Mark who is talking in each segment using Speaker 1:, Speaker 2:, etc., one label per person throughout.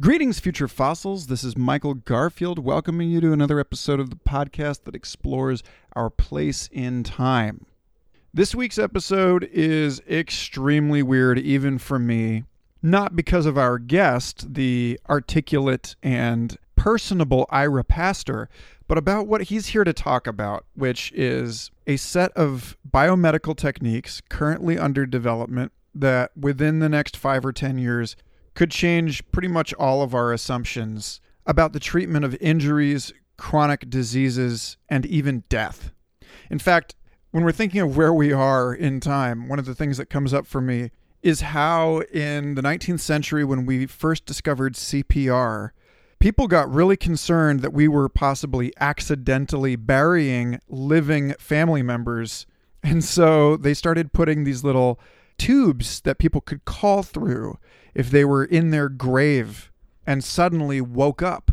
Speaker 1: Greetings, future fossils. This is Michael Garfield welcoming you to another episode of the podcast that explores our place in time. This week's episode is extremely weird, even for me. Not because of our guest, the articulate and personable Ira Pastor, but about what he's here to talk about, which is a set of biomedical techniques currently under development that within the next five or 10 years could change pretty much all of our assumptions about the treatment of injuries, chronic diseases, and even death. In fact, when we're thinking of where we are in time, one of the things that comes up for me is how in the 19th century, when we first discovered CPR, people got really concerned that we were possibly accidentally burying living family members. And so they started putting these little tubes that people could call through if they were in their grave and suddenly woke up.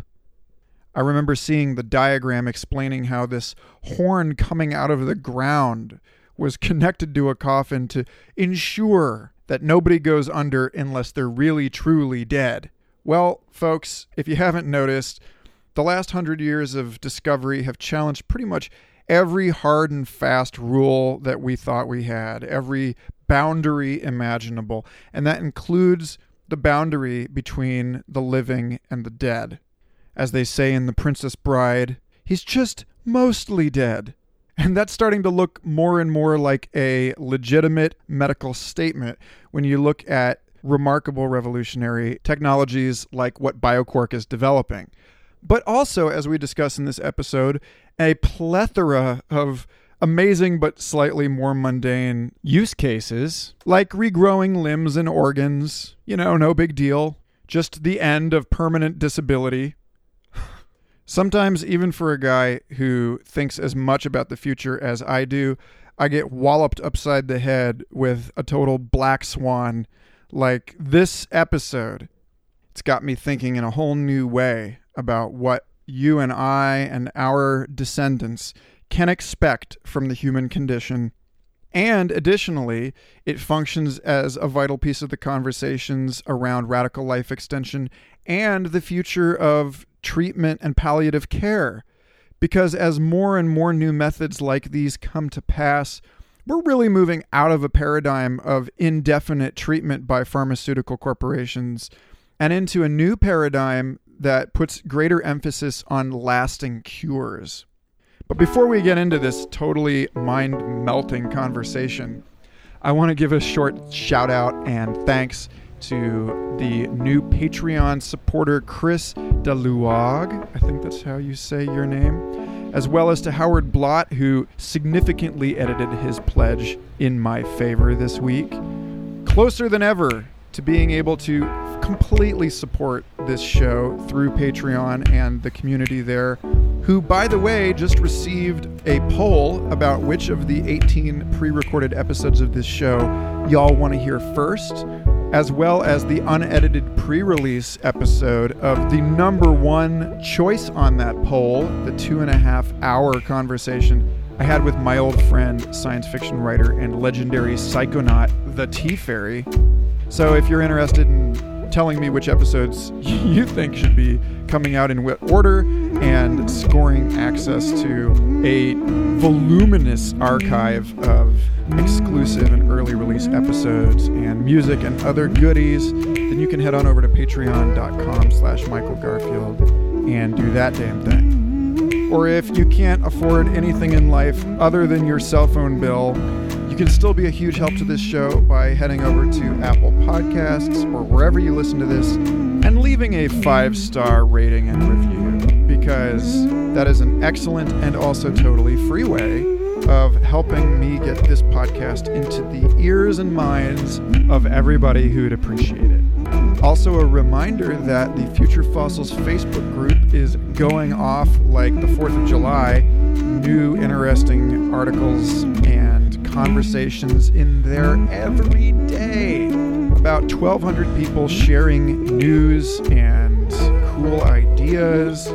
Speaker 1: I remember seeing the diagram explaining how this horn coming out of the ground was connected to a coffin to ensure that nobody goes under unless they're really truly dead. Well, folks, if you haven't noticed, the last hundred years of discovery have challenged pretty much every hard and fast rule that we thought we had, every boundary imaginable. And that includes the boundary between the living and the dead. As they say in The Princess Bride, he's just mostly dead. And that's starting to look more and more like a legitimate medical statement when you look at remarkable revolutionary technologies like what BioQuark is developing. But also, as we discuss in this episode, a plethora of amazing but slightly more mundane use cases, like regrowing limbs and organs. You know, no big deal. Just the end of permanent disability. Sometimes, even for a guy who thinks as much about the future as I do, I get walloped upside the head with a total black swan like this episode. It's got me thinking in a whole new way about what you and I and our descendants can expect from the human condition. And additionally, it functions as a vital piece of the conversations around radical life extension and the future of treatment and palliative care. Because as more and more new methods like these come to pass, we're really moving out of a paradigm of indefinite treatment by pharmaceutical corporations and into a new paradigm that puts greater emphasis on lasting cures. But before we get into this totally mind melting conversation, I want to give a short shout out and thanks to the new Patreon supporter, Chris DeLuog. I think that's how you say your name. As well as to Howard Blott, who significantly edited his pledge in my favor this week. Closer than ever to being able to completely support this show through Patreon and the community there, who, by the way, just received a poll about which of the 18 pre recorded episodes of this show y'all want to hear first, as well as the unedited pre release episode of the number one choice on that poll, the two and a half hour conversation I had with my old friend, science fiction writer, and legendary psychonaut, the T Fairy. So if you're interested in telling me which episodes you think should be coming out in what order and scoring access to a voluminous archive of exclusive and early release episodes and music and other goodies, then you can head on over to patreon.com slash Michael Garfield and do that damn thing. Or if you can't afford anything in life other than your cell phone bill, you can still be a huge help to this show by heading over to Apple Podcasts or wherever you listen to this and leaving a five star rating and review because that is an excellent and also totally free way of helping me get this podcast into the ears and minds of everybody who'd appreciate it. Also, a reminder that the Future Fossils Facebook group is going off like the 4th of July. New interesting articles conversations in there every day. About 1,200 people sharing news and cool ideas.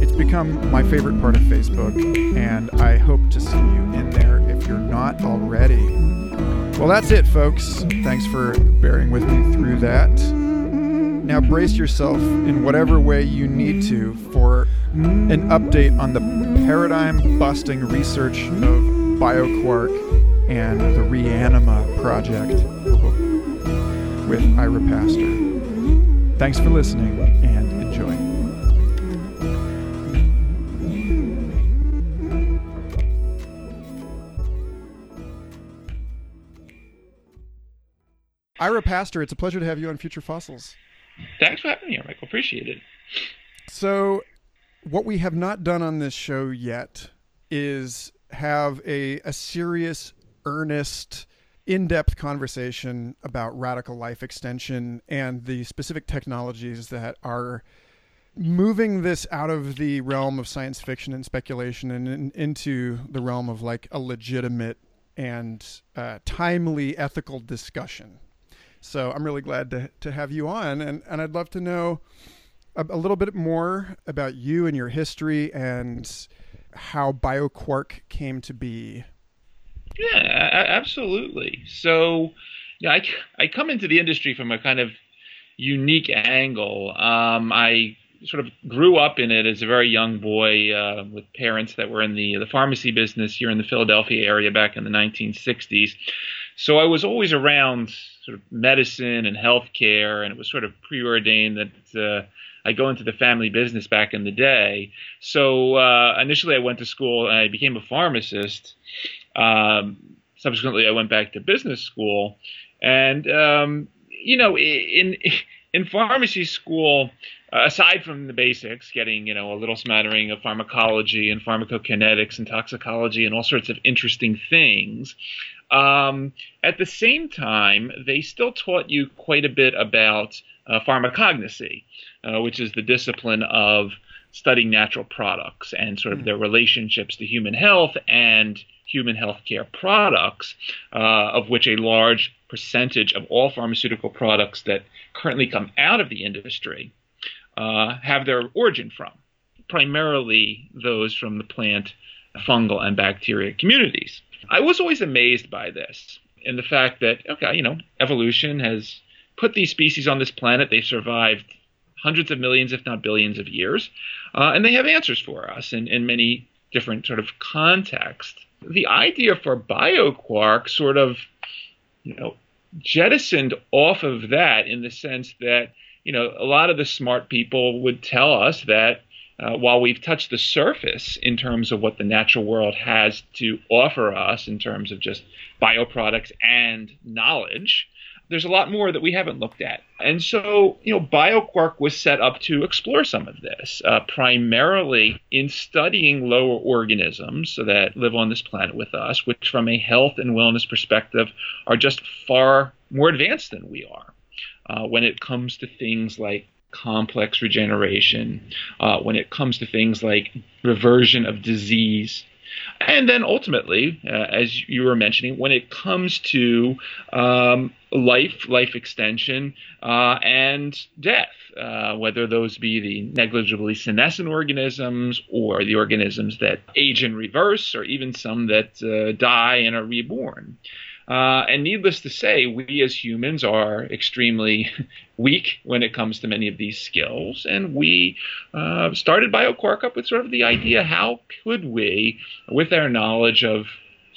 Speaker 1: It's become my favorite part of Facebook, and I hope to see you in there if you're not already. Well, that's it, folks. Thanks for bearing with me through that. Now brace yourself in whatever way you need to for an update on the paradigm busting research of BioQuark and the Reanima project with Ira Pastor. Thanks for listening and enjoy. Ira Pastor, it's a pleasure to have you on Future Fossils.
Speaker 2: Thanks for having me here, Michael. Appreciate it.
Speaker 1: So, what we have not done on this show yet is have a, a serious, earnest, in depth conversation about radical life extension and the specific technologies that are moving this out of the realm of science fiction and speculation and in, into the realm of like a legitimate and uh, timely ethical discussion. So I'm really glad to, to have you on, and, and I'd love to know a, a little bit more about you and your history and how BioQuark came to be.
Speaker 2: Yeah, absolutely. So, yeah, I, I come into the industry from a kind of unique angle. Um, I sort of grew up in it as a very young boy uh, with parents that were in the the pharmacy business here in the Philadelphia area back in the 1960s. So I was always around sort of medicine and healthcare, and it was sort of preordained that uh, I go into the family business back in the day. So uh, initially, I went to school and I became a pharmacist. Um, subsequently, I went back to business school, and um, you know, in in pharmacy school, uh, aside from the basics, getting you know a little smattering of pharmacology and pharmacokinetics and toxicology and all sorts of interesting things. Um, at the same time, they still taught you quite a bit about uh, pharmacognosy, uh, which is the discipline of studying natural products and sort of hmm. their relationships to human health and human healthcare products, uh, of which a large percentage of all pharmaceutical products that currently come out of the industry uh, have their origin from, primarily those from the plant, fungal, and bacteria communities. I was always amazed by this and the fact that, okay, you know, evolution has put these species on this planet. They've survived hundreds of millions, if not billions of years, uh, and they have answers for us in, in many different sort of contexts. The idea for BioQuark sort of, you know, jettisoned off of that in the sense that, you know, a lot of the smart people would tell us that uh, while we've touched the surface in terms of what the natural world has to offer us in terms of just bioproducts and knowledge, there's a lot more that we haven't looked at. And so, you know, BioQuark was set up to explore some of this, uh, primarily in studying lower organisms that live on this planet with us, which from a health and wellness perspective are just far more advanced than we are. Uh, when it comes to things like complex regeneration, uh, when it comes to things like reversion of disease. And then ultimately, uh, as you were mentioning, when it comes to um, life, life extension, uh, and death, uh, whether those be the negligibly senescent organisms or the organisms that age in reverse, or even some that uh, die and are reborn. Uh, and needless to say, we as humans are extremely weak when it comes to many of these skills. And we uh, started BioQuark up with sort of the idea how could we, with our knowledge of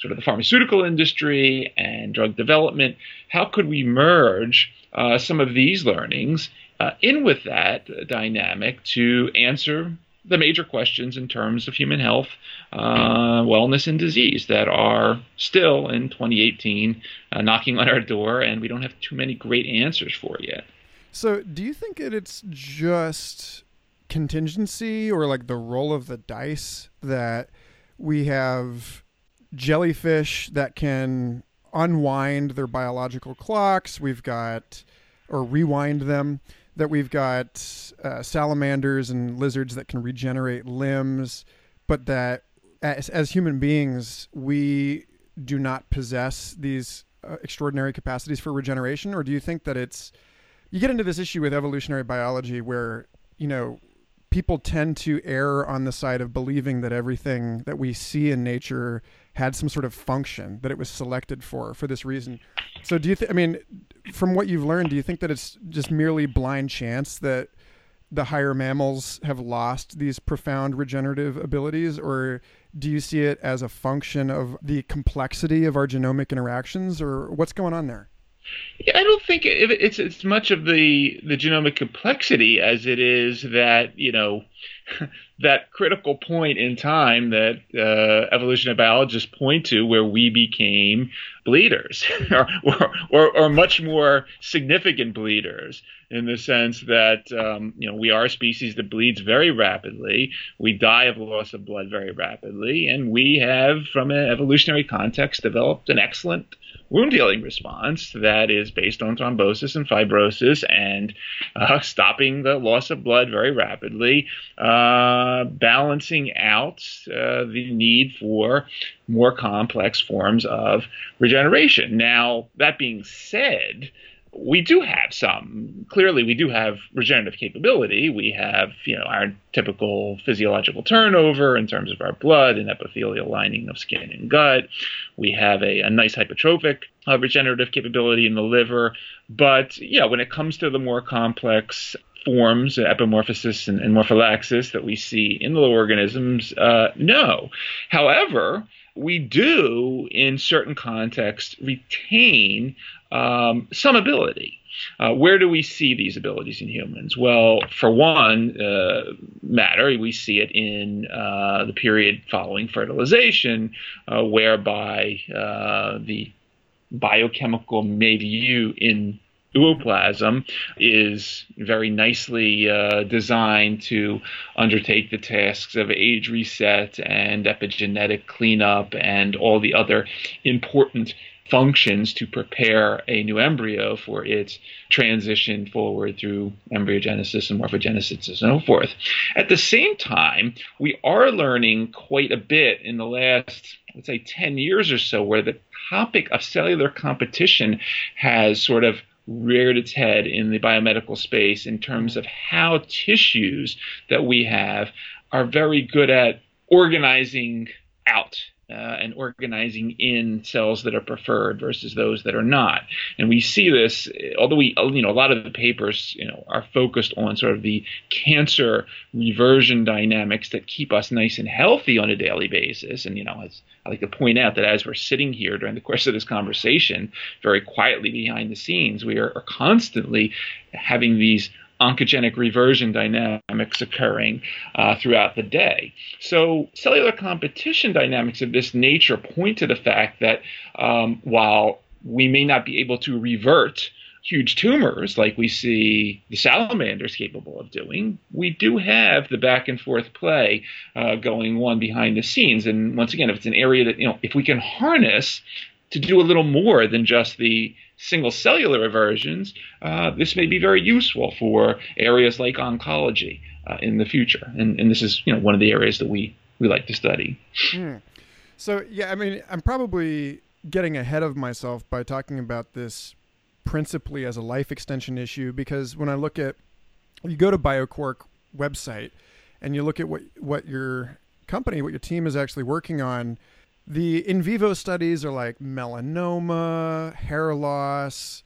Speaker 2: sort of the pharmaceutical industry and drug development, how could we merge uh, some of these learnings uh, in with that dynamic to answer the major questions in terms of human health, uh, wellness, and disease that are still in 2018 uh, knocking on our door, and we don't have too many great answers for yet.
Speaker 1: So, do you think that it's just contingency or like the roll of the dice that we have jellyfish that can unwind their biological clocks? We've got, or rewind them that we've got uh, salamanders and lizards that can regenerate limbs, but that as, as human beings, we do not possess these uh, extraordinary capacities for regeneration? Or do you think that it's, you get into this issue with evolutionary biology where, you know, people tend to err on the side of believing that everything that we see in nature had some sort of function that it was selected for for this reason. So do you think I mean from what you've learned do you think that it's just merely blind chance that the higher mammals have lost these profound regenerative abilities or do you see it as a function of the complexity of our genomic interactions or what's going on there?
Speaker 2: I don't think it's it's much of the the genomic complexity as it is that you know that critical point in time that uh, evolutionary biologists point to where we became bleeders or, or, or, or, much more significant bleeders in the sense that um, you know we are a species that bleeds very rapidly. We die of loss of blood very rapidly. And we have from an evolutionary context developed an excellent wound healing response that is based on thrombosis and fibrosis and uh, stopping the loss of blood very rapidly, uh, balancing out uh, the need for more complex forms of regeneration. Now, that being said, we do have some. Clearly, we do have regenerative capability. We have, you know, our typical physiological turnover in terms of our blood and epithelial lining of skin and gut. We have a, a nice hypertrophic uh, regenerative capability in the liver. But yeah, when it comes to the more complex forms, epimorphosis and, and morphallaxis that we see in the organisms, uh, no. However, we do, in certain contexts, retain um, some ability. Uh, where do we see these abilities in humans? Well, for one uh, matter, we see it in uh, the period following fertilization, uh, whereby uh, the biochemical milieu in ooplasm is very nicely uh, designed to undertake the tasks of age reset and epigenetic cleanup and all the other important functions to prepare a new embryo for its transition forward through embryogenesis and morphogenesis and so forth. At the same time, we are learning quite a bit in the last, let's say, 10 years or so, where the topic of cellular competition has sort of reared its head in the biomedical space in terms of how tissues that we have are very good at organizing out uh, and organizing in cells that are preferred versus those that are not. And we see this, although we, you know, a lot of the papers, you know, are focused on sort of the cancer reversion dynamics that keep us nice and healthy on a daily basis. And, you know, as I like to point out that as we're sitting here during the course of this conversation, very quietly behind the scenes, we are, are constantly having these oncogenic reversion dynamics occurring uh, throughout the day. So, cellular competition dynamics of this nature point to the fact that um, while we may not be able to revert huge tumors like we see the salamanders capable of doing, we do have the back and forth play uh, going on behind the scenes. And once again, if it's an area that, you know, if we can harness to do a little more than just the single cellular reversions, uh, this may be very useful for areas like oncology uh, in the future. And, and this is you know one of the areas that we, we like to study.
Speaker 1: Mm. So yeah, I mean, I'm probably getting ahead of myself by talking about this principally as a life extension issue because when I look at you go to BioQuark website and you look at what what your company, what your team is actually working on the in vivo studies are like melanoma, hair loss.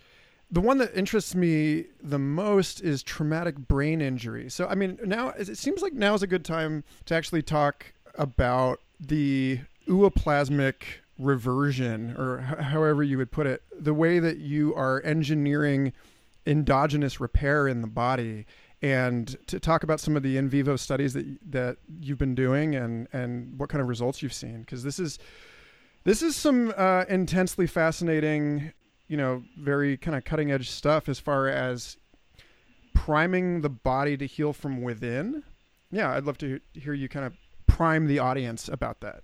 Speaker 1: The one that interests me the most is traumatic brain injury. So, I mean, now it seems like now is a good time to actually talk about the ooplasmic reversion, or h- however you would put it, the way that you are engineering endogenous repair in the body and to talk about some of the in vivo studies that that you've been doing and and what kind of results you've seen because this is this is some uh, intensely fascinating you know very kind of cutting edge stuff as far as priming the body to heal from within. Yeah i'd love to hear you kind of prime the audience about that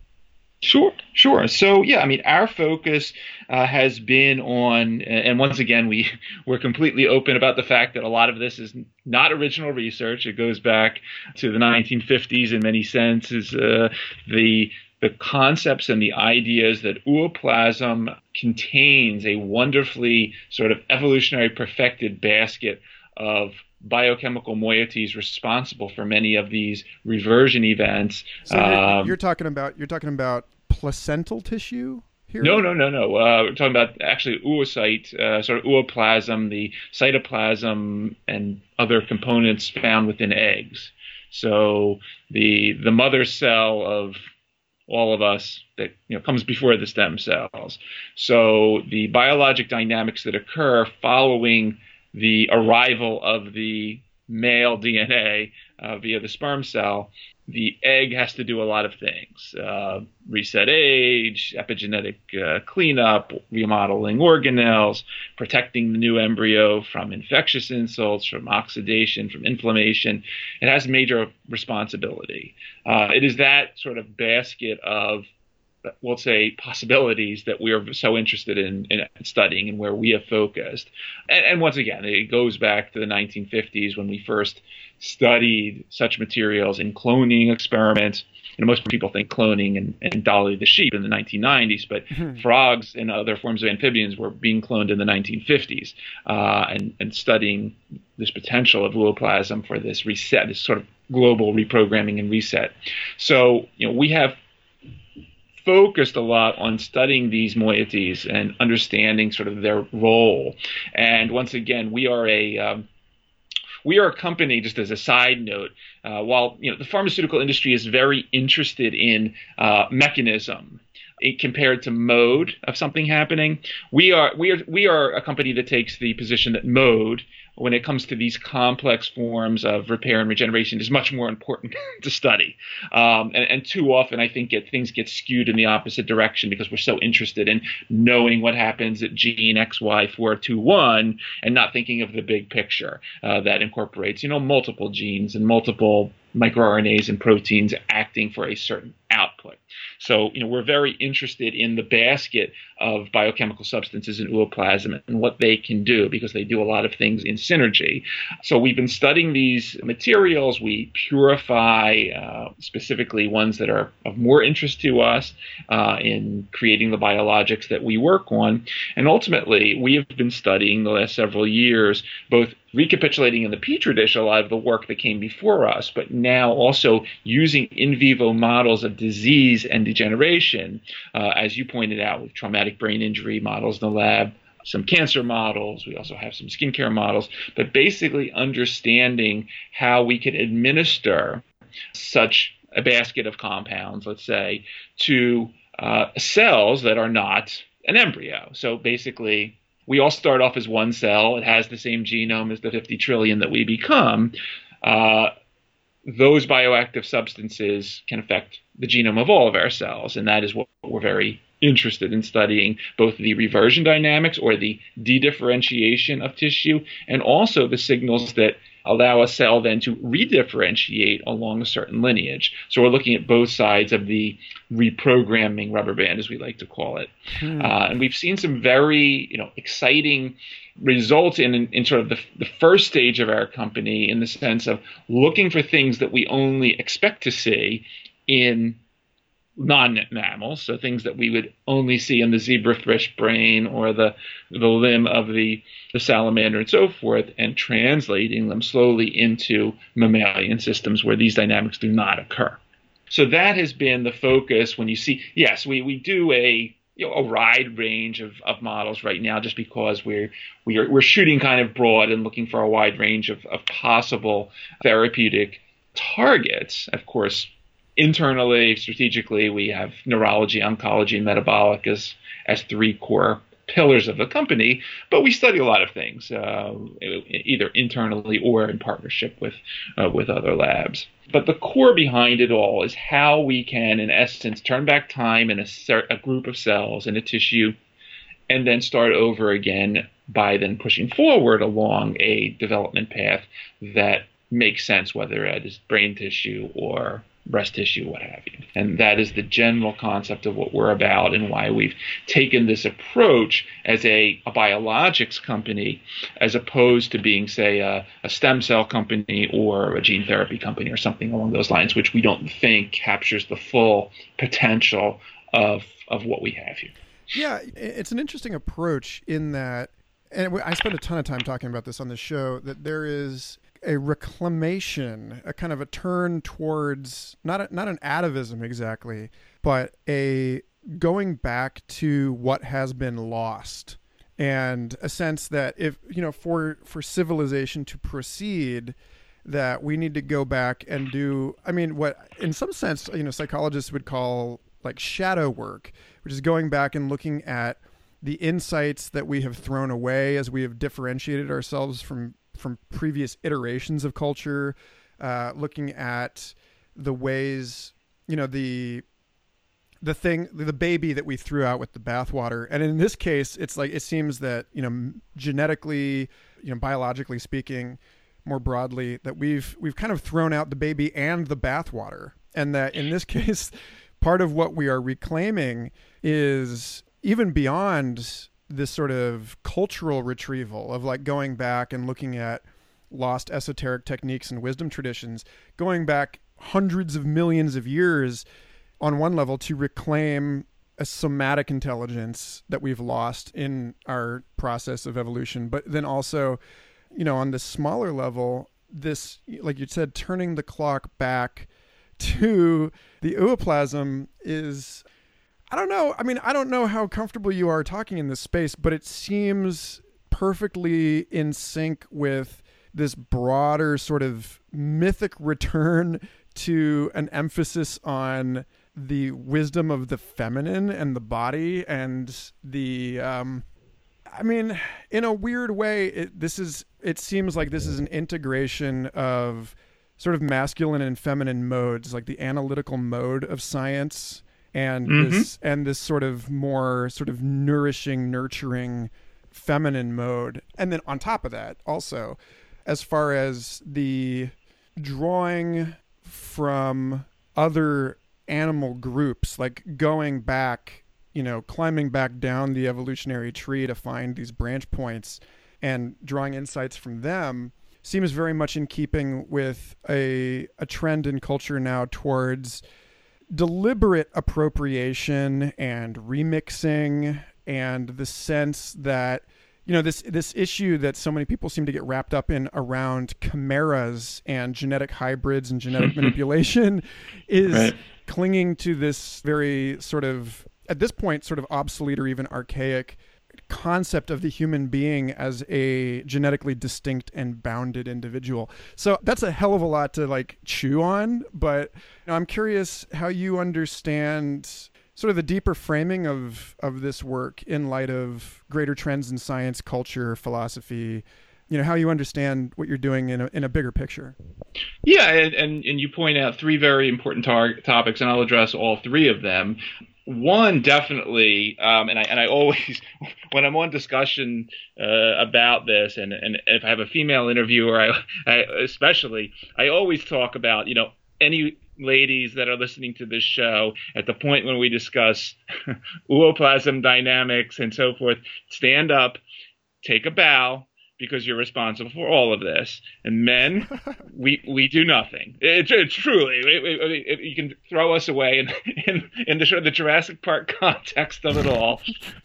Speaker 2: Sure, sure. So yeah, I mean, our focus uh, has been on, and once again, we we're completely open about the fact that a lot of this is not original research. It goes back to the 1950s in many senses. Uh, the the concepts and the ideas that ooplasm contains a wonderfully sort of evolutionary perfected basket of biochemical moieties responsible for many of these reversion events.
Speaker 1: So you're, um, you're talking about you're talking about placental tissue. Here?
Speaker 2: No, no, no, no. Uh, we're talking about actually oocyte, uh, sort of ooplasm, the cytoplasm, and other components found within eggs. So the the mother cell of all of us that you know comes before the stem cells. So the biologic dynamics that occur following the arrival of the male DNA uh, via the sperm cell the egg has to do a lot of things uh, reset age, epigenetic uh, cleanup, remodeling organelles, protecting the new embryo from infectious insults, from oxidation, from inflammation. It has major responsibility. Uh, it is that sort of basket of we'll say possibilities that we are so interested in, in studying and where we have focused. And, and, once again, it goes back to the 1950s when we first studied such materials in cloning experiments. And most people think cloning and, and Dolly the sheep in the 1990s, but mm-hmm. frogs and other forms of amphibians were being cloned in the 1950s uh, and, and studying this potential of ooplasm for this reset, this sort of global reprogramming and reset. So, you know, we have focused a lot on studying these moieties and understanding sort of their role. And once again, we are a um, we are a company, just as a side note, uh, while you know the pharmaceutical industry is very interested in uh, mechanism compared to mode of something happening, we are we are we are a company that takes the position that mode when it comes to these complex forms of repair and regeneration is much more important to study. Um, and, and, too often, I think get, things get skewed in the opposite direction because we're so interested in knowing what happens at gene XY421 and not thinking of the big picture uh, that incorporates, you know, multiple genes and multiple microRNAs and proteins acting for a certain output. So, you know, we're very interested in the basket of biochemical substances in ooplasm and what they can do because they do a lot of things in synergy. So, we've been studying these materials. We purify uh, specifically ones that are of more interest to us uh, in creating the biologics that we work on. And ultimately, we have been studying the last several years both recapitulating in the petri dish a lot of the work that came before us, but now also using in vivo models of disease and degeneration, uh, as you pointed out, with traumatic brain injury models in the lab, some cancer models. We also have some skincare models, but basically understanding how we can administer such a basket of compounds, let's say, to uh, cells that are not an embryo. So basically, we all start off as one cell. It has the same genome as the 50 trillion that we become. Uh, those bioactive substances can affect the genome of all of our cells, and that is what we're very interested in studying both the reversion dynamics or the dedifferentiation of tissue and also the signals that allow a cell then to redifferentiate along a certain lineage. So we're looking at both sides of the reprogramming rubber band, as we like to call it. Hmm. Uh, and we've seen some very, you know, exciting results in, in, in sort of the, the first stage of our company in the sense of looking for things that we only expect to see in non-mammals, so things that we would only see in the zebrafish brain or the the limb of the the salamander and so forth, and translating them slowly into mammalian systems where these dynamics do not occur. So that has been the focus when you see. Yes, we we do a you know, a wide range of, of models right now, just because we're we are we're shooting kind of broad and looking for a wide range of, of possible therapeutic targets. Of course, internally, strategically, we have neurology, oncology, and metabolic as as three core pillars of the company. But we study a lot of things, uh, either internally or in partnership with uh, with other labs. But the core behind it all is how we can, in essence, turn back time in a, a group of cells in a tissue, and then start over again by then pushing forward along a development path that makes sense, whether it is brain tissue or breast tissue, what have you. And that is the general concept of what we're about and why we've taken this approach as a, a biologics company as opposed to being, say, a, a, stem cell company or a gene therapy company or something along those lines, which we don't think captures the full potential of, of what we have here.
Speaker 1: Yeah, it's an interesting approach in that, and I spent a ton of time talking about this on the show, that there is a reclamation, a kind of a turn towards not a, not an atavism exactly, but a going back to what has been lost. And a sense that if you know for for civilization to proceed that we need to go back and do i mean what in some sense you know psychologists would call like shadow work which is going back and looking at the insights that we have thrown away as we have differentiated ourselves from from previous iterations of culture uh, looking at the ways you know the the thing the baby that we threw out with the bathwater. And in this case it's like it seems that you know genetically you know biologically speaking more broadly that we've we've kind of thrown out the baby and the bathwater. And that in this case part of what we are reclaiming is even beyond this sort of cultural retrieval of like going back and looking at lost esoteric techniques and wisdom traditions going back hundreds of millions of years on one level to reclaim a somatic intelligence that we've lost in our process of evolution but then also you know on the smaller level this like you said turning the clock back to the ooplasm is i don't know i mean i don't know how comfortable you are talking in this space but it seems perfectly in sync with this broader sort of mythic return to an emphasis on the wisdom of the feminine and the body and the um I mean, in a weird way, it, this is. It seems like this is an integration of sort of masculine and feminine modes, like the analytical mode of science, and mm-hmm. this and this sort of more sort of nourishing, nurturing, feminine mode. And then on top of that, also, as far as the drawing from other animal groups, like going back, you know, climbing back down the evolutionary tree to find these branch points and drawing insights from them seems very much in keeping with a a trend in culture now towards deliberate appropriation and remixing and the sense that you know this this issue that so many people seem to get wrapped up in around chimeras and genetic hybrids and genetic manipulation is right. clinging to this very sort of at this point sort of obsolete or even archaic concept of the human being as a genetically distinct and bounded individual. So that's a hell of a lot to like chew on, but I'm curious how you understand sort of the deeper framing of of this work in light of greater trends in science, culture, philosophy. You know how you understand what you're doing in a in a bigger picture.
Speaker 2: Yeah, and and, and you point out three very important tar- topics, and I'll address all three of them. One definitely, um, and I and I always when I'm on discussion uh, about this, and and if I have a female interviewer, I, I especially I always talk about you know any ladies that are listening to this show at the point when we discuss ooplasm dynamics and so forth, stand up, take a bow, because you're responsible for all of this. And men, we we do nothing. It's, it's truly it, it, it, you can throw us away in in, in the sort of the Jurassic Park context of it all.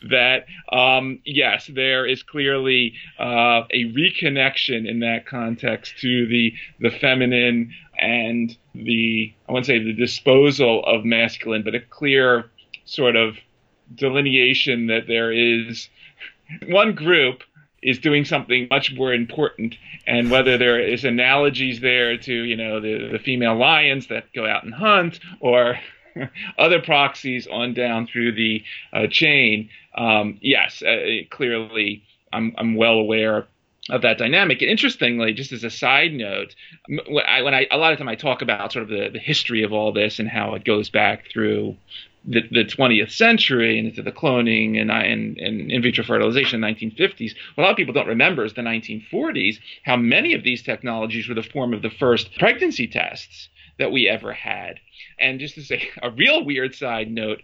Speaker 2: that um, yes, there is clearly uh, a reconnection in that context to the the feminine and the I won't say the disposal of masculine, but a clear sort of delineation that there is one group is doing something much more important and whether there is analogies there to you know the, the female lions that go out and hunt or other proxies on down through the uh, chain um, yes uh, clearly I'm, I'm well aware of that dynamic. And interestingly, just as a side note, when I, when I a lot of time I talk about sort of the, the history of all this and how it goes back through the, the 20th century and into the cloning and, uh, and, and in vitro fertilization in the 1950s. What a lot of people don't remember is the 1940s, how many of these technologies were the form of the first pregnancy tests that we ever had. And just to say a real weird side note,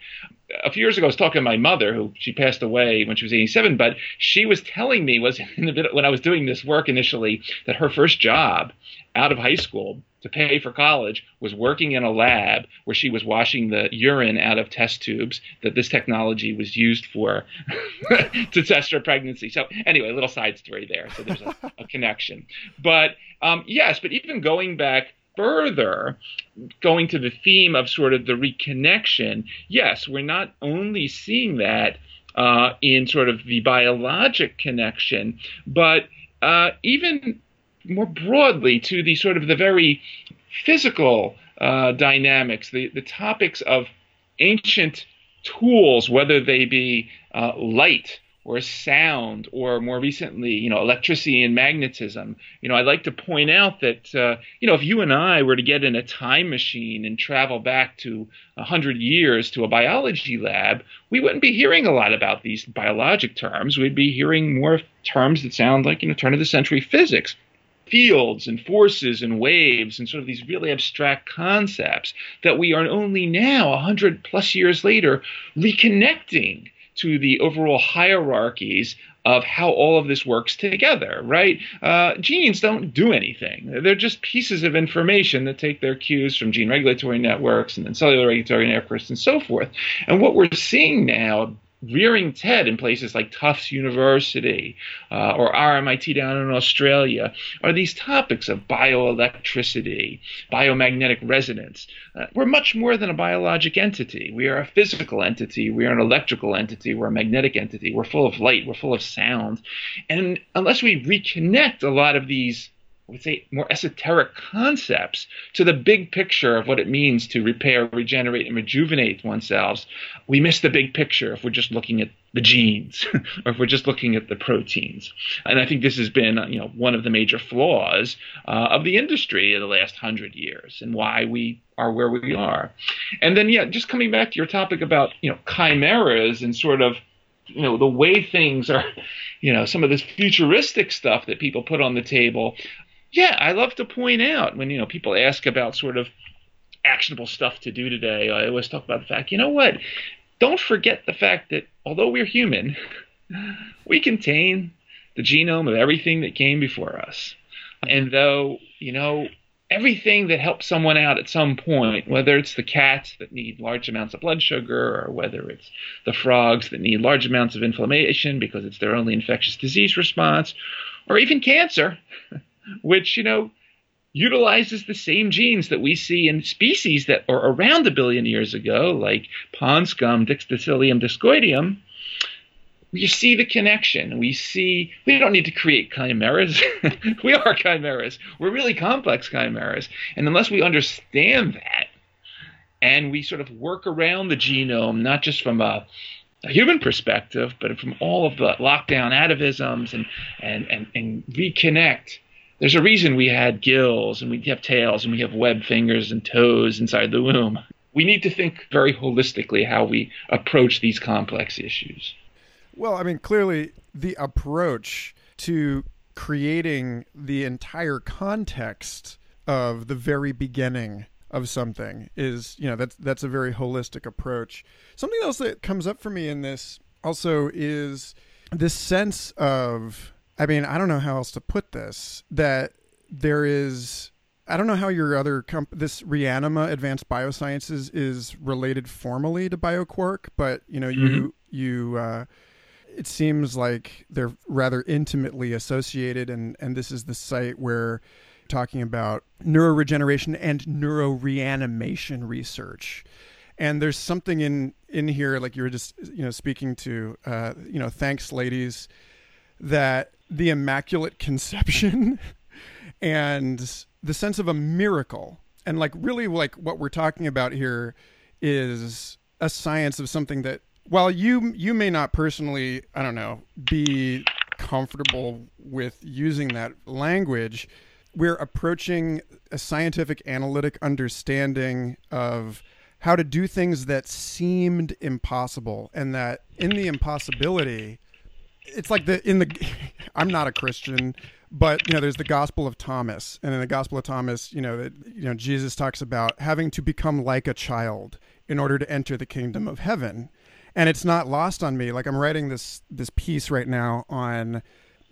Speaker 2: a few years ago I was talking to my mother, who she passed away when she was 87, but she was telling me was in the when I was doing this work initially that her first job out of high school to pay for college was working in a lab where she was washing the urine out of test tubes that this technology was used for to test her pregnancy. So anyway, a little side story there. So there's a, a connection. But um, yes, but even going back further, going to the theme of sort of the reconnection, yes, we're not only seeing that uh, in sort of the biologic connection, but uh, even more broadly to the sort of the very physical uh, dynamics, the, the topics of ancient tools, whether they be uh, light or sound, or more recently, you know, electricity and magnetism. You know, I'd like to point out that, uh, you know, if you and I were to get in a time machine and travel back to 100 years to a biology lab, we wouldn't be hearing a lot about these biologic terms. We'd be hearing more terms that sound like, you know, turn of the century physics fields and forces and waves and sort of these really abstract concepts that we are only now, 100 plus years later, reconnecting to the overall hierarchies of how all of this works together, right? Uh, genes don't do anything. They're just pieces of information that take their cues from gene regulatory networks and then cellular regulatory networks and so forth. And what we're seeing now rearing Ted in places like Tufts University uh, or RMIT down in Australia are these topics of bioelectricity, biomagnetic resonance. Uh, we're much more than a biologic entity. We are a physical entity. We are an electrical entity. We're a magnetic entity. We're full of light. We're full of sound. And unless we reconnect a lot of these would say more esoteric concepts to the big picture of what it means to repair, regenerate, and rejuvenate oneself, we miss the big picture if we're just looking at the genes or if we're just looking at the proteins. And I think this has been, you know, one of the major flaws uh, of the industry in the last hundred years and why we are where we are. And then, yeah, just coming back to your topic about, you know, chimeras and sort of you know the way things are you know some of this futuristic stuff that people put on the table yeah, I love to point out when you know people ask about sort of actionable stuff to do today. I always talk about the fact, you know what? Don't forget the fact that although we're human, we contain the genome of everything that came before us. And though, you know, everything that helps someone out at some point, whether it's the cats that need large amounts of blood sugar, or whether it's the frogs that need large amounts of inflammation because it's their only infectious disease response, or even cancer, which, you know, utilizes the same genes that we see in species that are around a billion years ago, like pond scum, Dictyostelium discoideum. We see the connection. We see we don't need to create chimeras. we are chimeras. We're really complex chimeras. And unless we understand that and we sort of work around the genome, not just from a a human perspective, but from all of the lockdown atavisms and, and, and, and reconnect there's a reason we had gills and we have tails and we have web fingers and toes inside the womb. We need to think very holistically how we approach these complex issues.
Speaker 1: Well, I mean, clearly the approach to creating the entire context of the very beginning of something is, you know, that's that's a very holistic approach. Something else that comes up for me in this also is this sense of I mean, I don't know how else to put this. That there is, I don't know how your other comp- this Reanima Advanced Biosciences is related formally to BioQuark, but you know, mm-hmm. you you. Uh, it seems like they're rather intimately associated, and and this is the site where talking about neuroregeneration and neuroreanimation research and there's something in in here like you were just you know speaking to uh, you know thanks ladies that the immaculate conception and the sense of a miracle. And like really like what we're talking about here is a science of something that while you you may not personally i don't know be comfortable with using that language we're approaching a scientific analytic understanding of how to do things that seemed impossible and that in the impossibility it's like the in the I'm not a Christian, but you know there's the gospel of thomas. And in the gospel of thomas you know that you know jesus talks about having to become like a child in order to enter the kingdom of heaven. And it's not lost on me like i'm writing this this piece right now on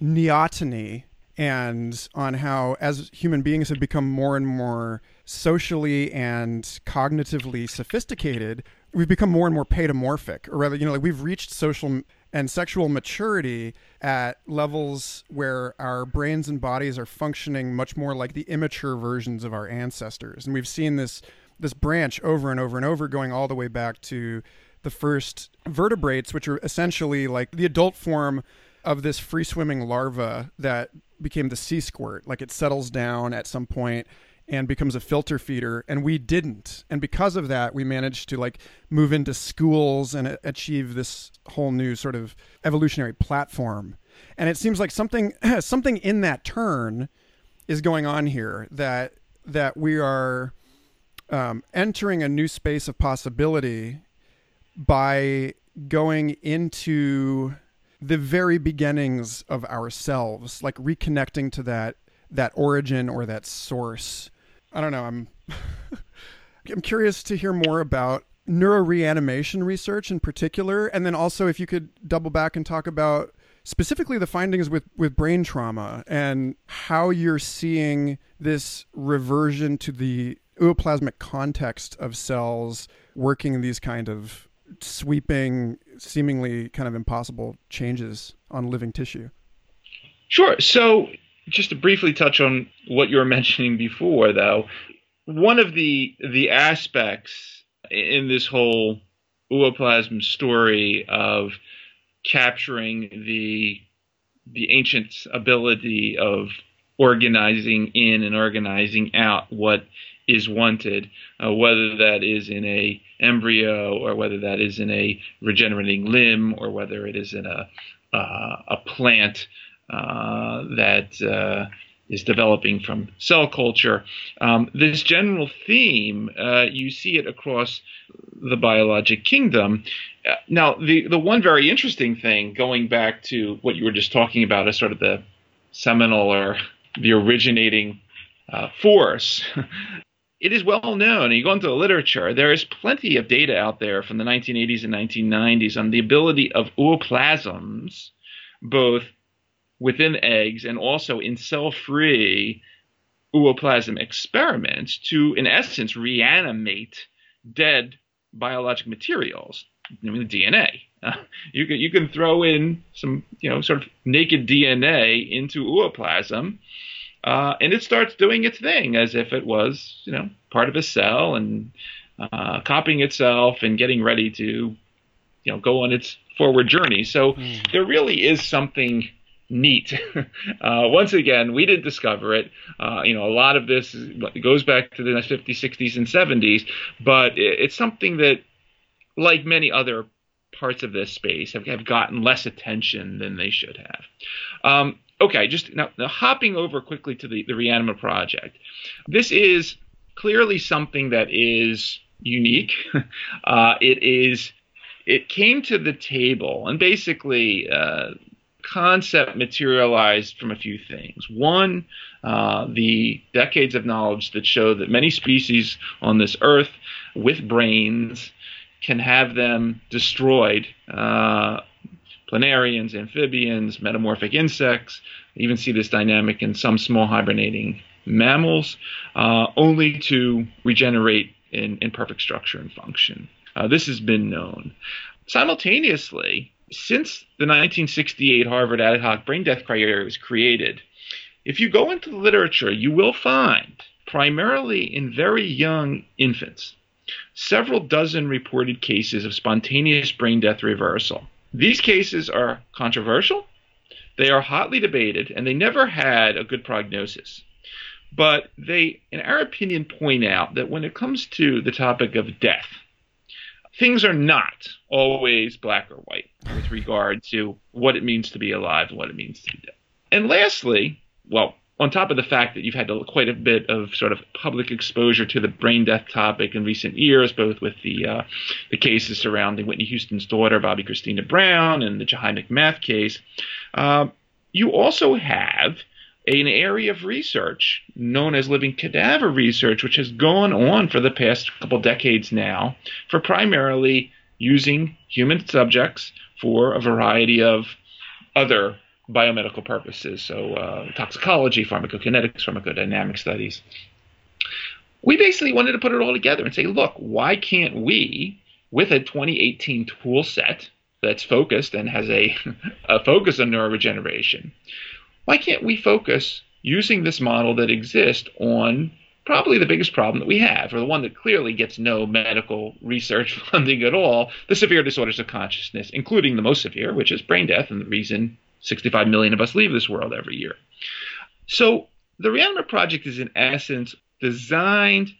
Speaker 1: neoteny and on how as human beings have become more and more socially and cognitively sophisticated we've become more and more paedomorphic or rather you know like we've reached social and sexual maturity at levels where our brains and bodies are functioning much more like the immature versions of our ancestors. And we've seen this this branch over and over and over going all the way back to the first vertebrates, which are essentially like the adult form of this free swimming larva that became the sea squirt. Like it settles down at some point and becomes a filter feeder and we didn't. And because of that we managed to like move into schools and achieve this whole new sort of evolutionary platform. And it seems like something something in that turn is going on here that that we are um, entering a new space of possibility by going into the very beginnings of ourselves like reconnecting to that that origin or that source I don't know. I'm I'm curious to hear more about neuroreanimation research in particular, and then also if you could double back and talk about specifically the findings with with brain trauma and how you're seeing this reversion to the ooplasmic context of cells working in these kind of sweeping, seemingly kind of impossible changes on living tissue.
Speaker 2: Sure. So just to briefly touch on what you were mentioning before, though, one of the the aspects in this whole ooplasm story of capturing the the ancient ability of organizing in and organizing out what is wanted, uh, whether that is in a embryo or whether that is in a regenerating limb or whether it is in a uh, a plant that uh, is developing from cell culture. Um, this general theme, uh, you see it across the biologic kingdom. Uh, now, the, the one very interesting thing, going back to what you were just talking about as sort of the seminal or the originating uh, force, it is well known, and you go into the literature, there is plenty of data out there from the 1980s and 1990s on the ability of ooplasms, both within eggs and also in cell-free ooplasm experiments to, in essence, reanimate dead biologic materials. I mean, the DNA. Uh, you can you can throw in some you know sort of naked DNA into ooplasm, uh, and it starts doing its thing as if it was you know part of a cell and uh, copying itself and getting ready to you know go on its forward journey. So mm. there really is something neat. uh, once again, we didn't discover it. Uh, you know, a lot of this goes back to the 50s, 60s, and 70s, but it's something that, like many other parts of this space, have, have gotten less attention than they should have. Um, okay, just now, now, hopping over quickly to the, the Reanima project. This is clearly something that is unique. uh, it is. It came to the table, and basically, uh, concept materialized from a few things. One, uh, the decades of knowledge that show that many species on this earth with brains can have them destroyed. Uh, planarians, amphibians, metamorphic insects, even see this dynamic in some small hibernating mammals, uh, only to regenerate in, in perfect structure and function. Uh, this has been known. Simultaneously, since the 1968 Harvard ad hoc brain death criteria was created, if you go into the literature, you will find, primarily in very young infants, several dozen reported cases of spontaneous brain death reversal. These cases are controversial, they are hotly debated, and they never had a good prognosis. But they, in our opinion, point out that when it comes to the topic of death, things are not always black or white with regard to what it means to be alive and what it means to be dead. And lastly, well, on top of the fact that you've had quite a bit of sort of public exposure to the brain death topic in recent years, both with the uh, the cases surrounding Whitney Houston's daughter, Bobbi Kristina Brown, and the Jahi McMath case, uh, you also have an area of research known as living cadaver research, which has gone on for the past couple decades now, for primarily using human subjects for a variety of other biomedical purposes, so uh, toxicology, pharmacokinetics, pharmacodynamic studies. We basically wanted to put it all together and say, look, why can't we, with a 2018 tool set that's focused and has a, a focus on neuroregeneration, why can't we focus using this model that exists on probably the biggest problem that we have, or the one that clearly gets no medical research funding at all, the severe disorders of consciousness, including the most severe, which is brain death, and the reason 65 million of us leave this world every year. So the Reanimate Project is in essence designed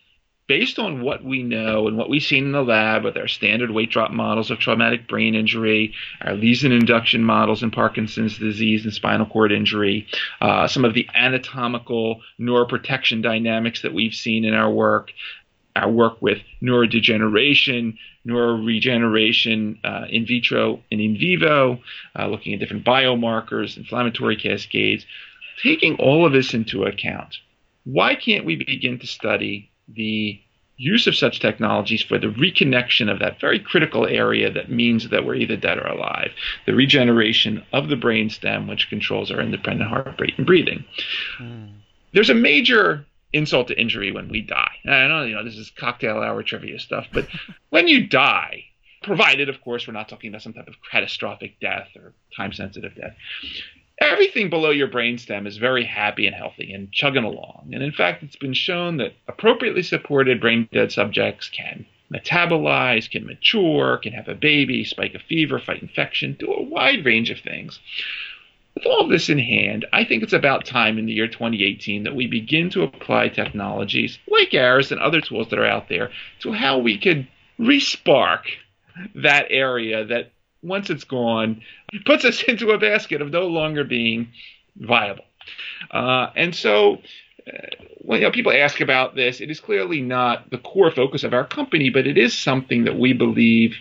Speaker 2: based on what we know and what we've seen in the lab with our standard weight drop models of traumatic brain injury, our lesion induction models in Parkinson's disease and spinal cord injury, uh, some of the anatomical neuroprotection dynamics that we've seen in our work, our work with neurodegeneration, neuroregeneration uh, in vitro and in vivo, uh, looking at different biomarkers, inflammatory cascades. Taking all of this into account, why can't we begin to study the use of such technologies for the reconnection of that very critical area that means that we're either dead or alive, the regeneration of the brain stem, which controls our independent heart rate and breathing. Mm. There's a major insult to injury when we die. I know, you know, this is cocktail hour trivia stuff, but when you die, provided, of course, we're not talking about some type of catastrophic death or time sensitive death, everything below your brainstem is very happy and healthy and chugging along. And in fact, it's been shown that appropriately supported brain dead subjects can metabolize, can mature, can have a baby, spike a fever, fight infection, do a wide range of things. With all this in hand, I think it's about time in the year 2018 that we begin to apply technologies like ours and other tools that are out there to how we could respark that area that once it's gone, puts us into a basket of no longer being viable. Uh, and so, uh, when you know, people ask about this, it is clearly not the core focus of our company, but it is something that we believe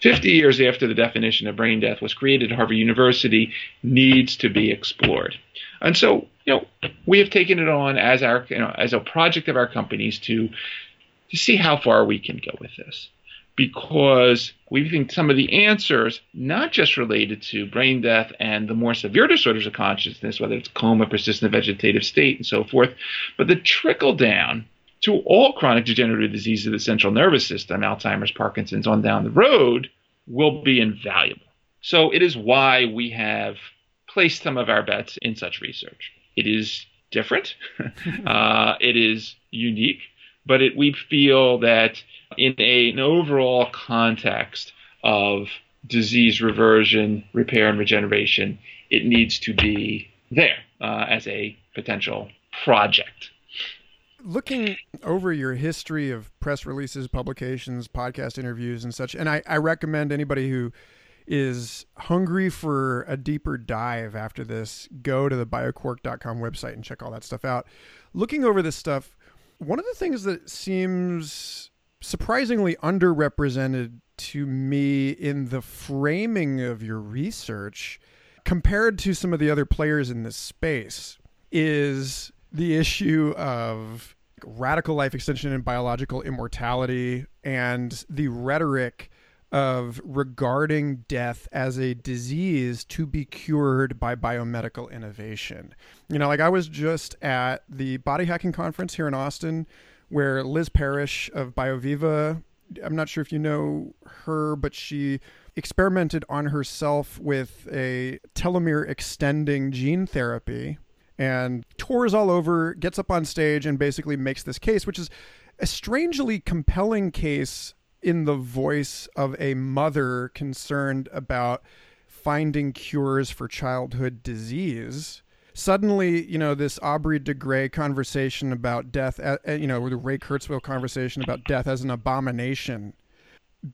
Speaker 2: 50 years after the definition of brain death was created at Harvard University needs to be explored. And so, you know, we have taken it on as our, you know, as a project of our companies to to see how far we can go with this because we think some of the answers, not just related to brain death and the more severe disorders of consciousness, whether it's coma, persistent vegetative state, and so forth, but the trickle down to all chronic degenerative diseases of the central nervous system, Alzheimer's, Parkinson's, on down the road, will be invaluable. So it is why we have placed some of our bets in such research. It is different, uh, it is unique, but it, we feel that in a, an overall context of disease reversion, repair, and regeneration, it needs to be there uh, as a potential project.
Speaker 1: Looking over your history of press releases, publications, podcast interviews, and such, and I, I recommend anybody who is hungry for a deeper dive after this, go to the bioquark.com website and check all that stuff out. Looking over this stuff, one of the things that seems surprisingly underrepresented to me in the framing of your research compared to some of the other players in this space is the issue of radical life extension and biological immortality and the rhetoric of regarding death as a disease to be cured by biomedical innovation. You know, like I was just at the body hacking conference here in Austin where Liz Parrish of BioViva, I'm not sure if you know her, but she experimented on herself with a telomere extending gene therapy and tours all over, gets up on stage and basically makes this case, which is a strangely compelling case in the voice of a mother concerned about finding cures for childhood disease suddenly, you know, this Aubrey de Grey conversation about death, uh, uh, you know, the Ray Kurzweil conversation about death as an abomination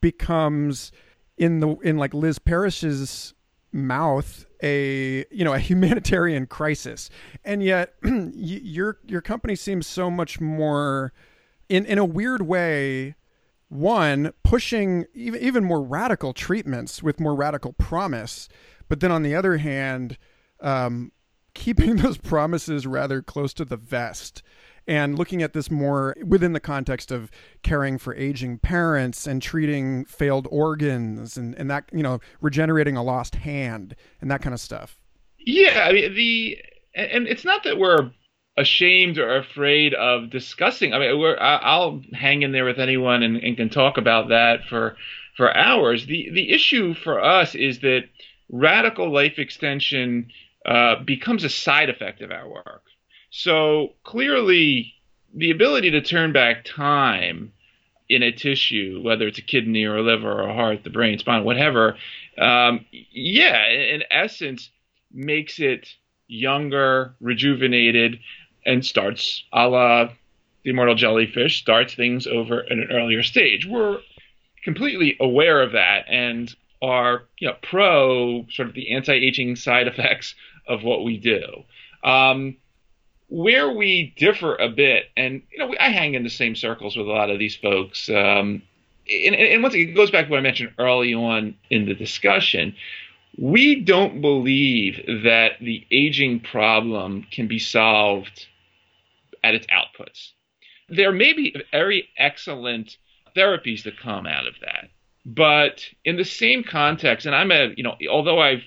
Speaker 1: becomes in the in like Liz Parrish's mouth a you know a humanitarian crisis. And yet your your company seems so much more in in a weird way one pushing even even more radical treatments with more radical promise but then on the other hand um, keeping those promises rather close to the vest and looking at this more within the context of caring for aging parents and treating failed organs and, and that, you know, regenerating a lost hand and that kind of stuff.
Speaker 2: Yeah. I mean, the, and it's not that we're ashamed or afraid of discussing. I mean, I'll hang in there with anyone and, and can talk about that for, for hours. The, the issue for us is that radical life extension uh, becomes a side effect of our work. So clearly, the ability to turn back time in a tissue, whether it's a kidney or a liver or a heart, the brain, spine, whatever, um, yeah, in essence, makes it younger, rejuvenated, and starts a la the immortal jellyfish, starts things over at an earlier stage. We're completely aware of that and are you know pro sort of the anti-aging side effects of what we do. Um, where we differ a bit, and you know, I hang in the same circles with a lot of these folks. Um, and, and once again, it goes back to what I mentioned early on in the discussion. We don't believe that the aging problem can be solved at its outputs. There may be very excellent therapies that come out of that, but in the same context, and I'm a, you know, although I've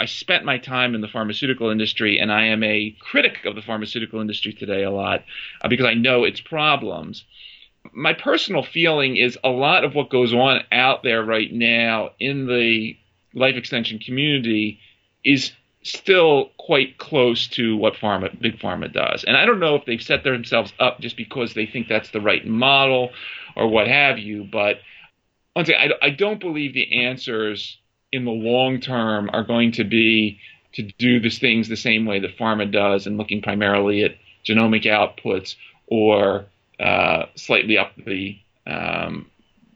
Speaker 2: I spent my time in the pharmaceutical industry, and I am a critic of the pharmaceutical industry today a lot uh, because I know its problems. My personal feeling is a lot of what goes on out there right now in the life extension community is still quite close to what pharma, big pharma does. And I don't know if they've set themselves up just because they think that's the right model or what have you. But once again, I, I don't believe the answers in the long term are going to be to do these things the same way that pharma does and looking primarily at genomic outputs or uh, slightly up the um,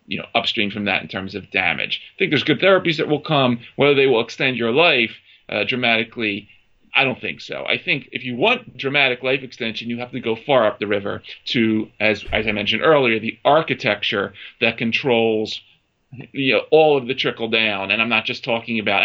Speaker 2: you know upstream from that in terms of damage. I think there's good therapies that will come, whether they will extend your life uh, dramatically. I don't think so. I think if you want dramatic life extension, you have to go far up the river to, as as I mentioned earlier, the architecture that controls you know all of the trickle down and i'm not just talking about